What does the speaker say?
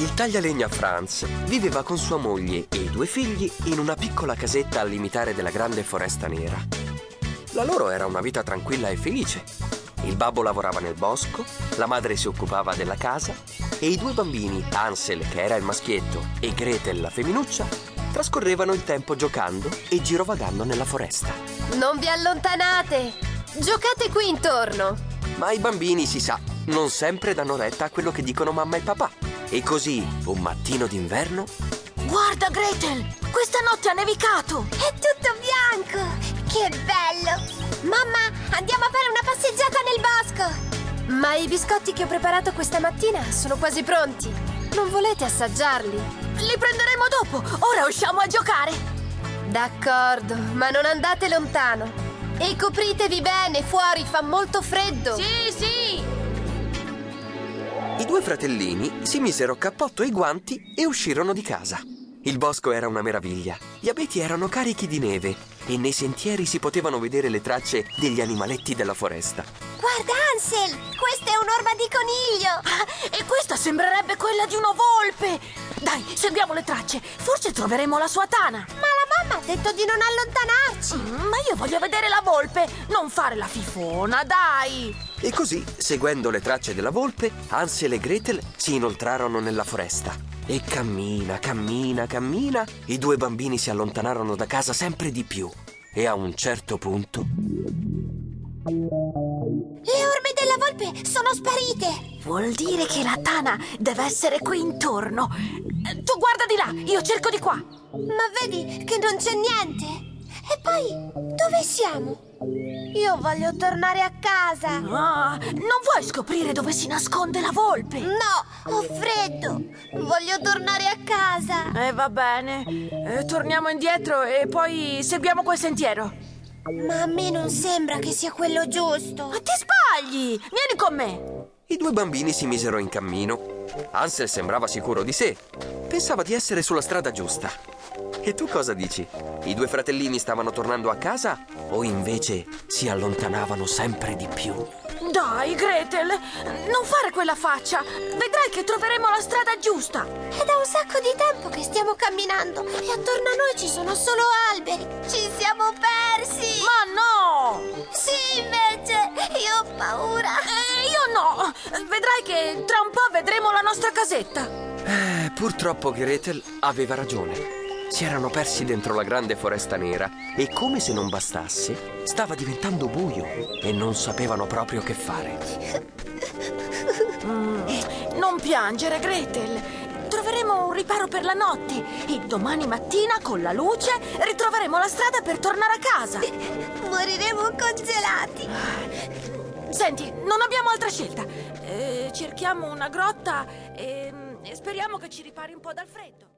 Il taglialegna Franz viveva con sua moglie e i due figli in una piccola casetta al limitare della grande foresta nera. La loro era una vita tranquilla e felice. Il babbo lavorava nel bosco, la madre si occupava della casa e i due bambini, Ansel, che era il maschietto, e Gretel, la femminuccia, trascorrevano il tempo giocando e girovagando nella foresta. Non vi allontanate! Giocate qui intorno! Ma i bambini, si sa, non sempre danno retta a quello che dicono mamma e papà. E così, un mattino d'inverno, Guarda, Gretel! Questa notte ha nevicato! È tutto bianco! Che bello! Mamma, andiamo a fare una passeggiata nel bosco! Ma i biscotti che ho preparato questa mattina sono quasi pronti. Non volete assaggiarli? Li prenderemo dopo! Ora usciamo a giocare! D'accordo, ma non andate lontano. E copritevi bene, fuori fa molto freddo. Sì, sì! I due fratellini si misero cappotto e guanti e uscirono di casa. Il bosco era una meraviglia. Gli abeti erano carichi di neve e nei sentieri si potevano vedere le tracce degli animaletti della foresta. Guarda, Ansel! Questa è un'orba di coniglio! Ah, e questa sembrerebbe quella di una volpe! Dai, seguiamo le tracce! Forse troveremo la sua tana! Ma la ha detto di non allontanarci! Mm, Ma io voglio vedere la volpe! Non fare la fifona, dai! E così, seguendo le tracce della volpe, Hansel e Gretel si inoltrarono nella foresta. E cammina, cammina, cammina, i due bambini si allontanarono da casa sempre di più. E a un certo punto... Le orme della volpe sono sparite! Vuol dire che la tana deve essere qui intorno. Tu guarda di là, io cerco di qua. Ma vedi che non c'è niente! E poi, dove siamo? Io voglio tornare a casa! Ah, non vuoi scoprire dove si nasconde la volpe? No, ho freddo! Voglio tornare a casa! Eh, va bene. Eh, torniamo indietro e poi seguiamo quel sentiero. Ma a me non sembra che sia quello giusto! Ma ti sbagli! Vieni con me! I due bambini si misero in cammino. Hansel sembrava sicuro di sé. Pensava di essere sulla strada giusta. E tu cosa dici? I due fratellini stavano tornando a casa o invece si allontanavano sempre di più? Dai, Gretel, non fare quella faccia. Vedrai che troveremo la strada giusta. È da un sacco di tempo che stiamo camminando e attorno a noi ci sono solo alberi! Ci siamo persi! Ma no! Sì, invece! Io ho paura! Eh, io no. Vedrai che tra un po' vedremo la nostra casetta. Eh, purtroppo Gretel aveva ragione. Si erano persi dentro la grande foresta nera e come se non bastasse, stava diventando buio e non sapevano proprio che fare. Non piangere, Gretel. Troveremo un riparo per la notte e domani mattina, con la luce, ritroveremo la strada per tornare a casa. Moriremo congelati! Senti, non abbiamo altra scelta. Eh, cerchiamo una grotta e, e speriamo che ci ripari un po' dal freddo.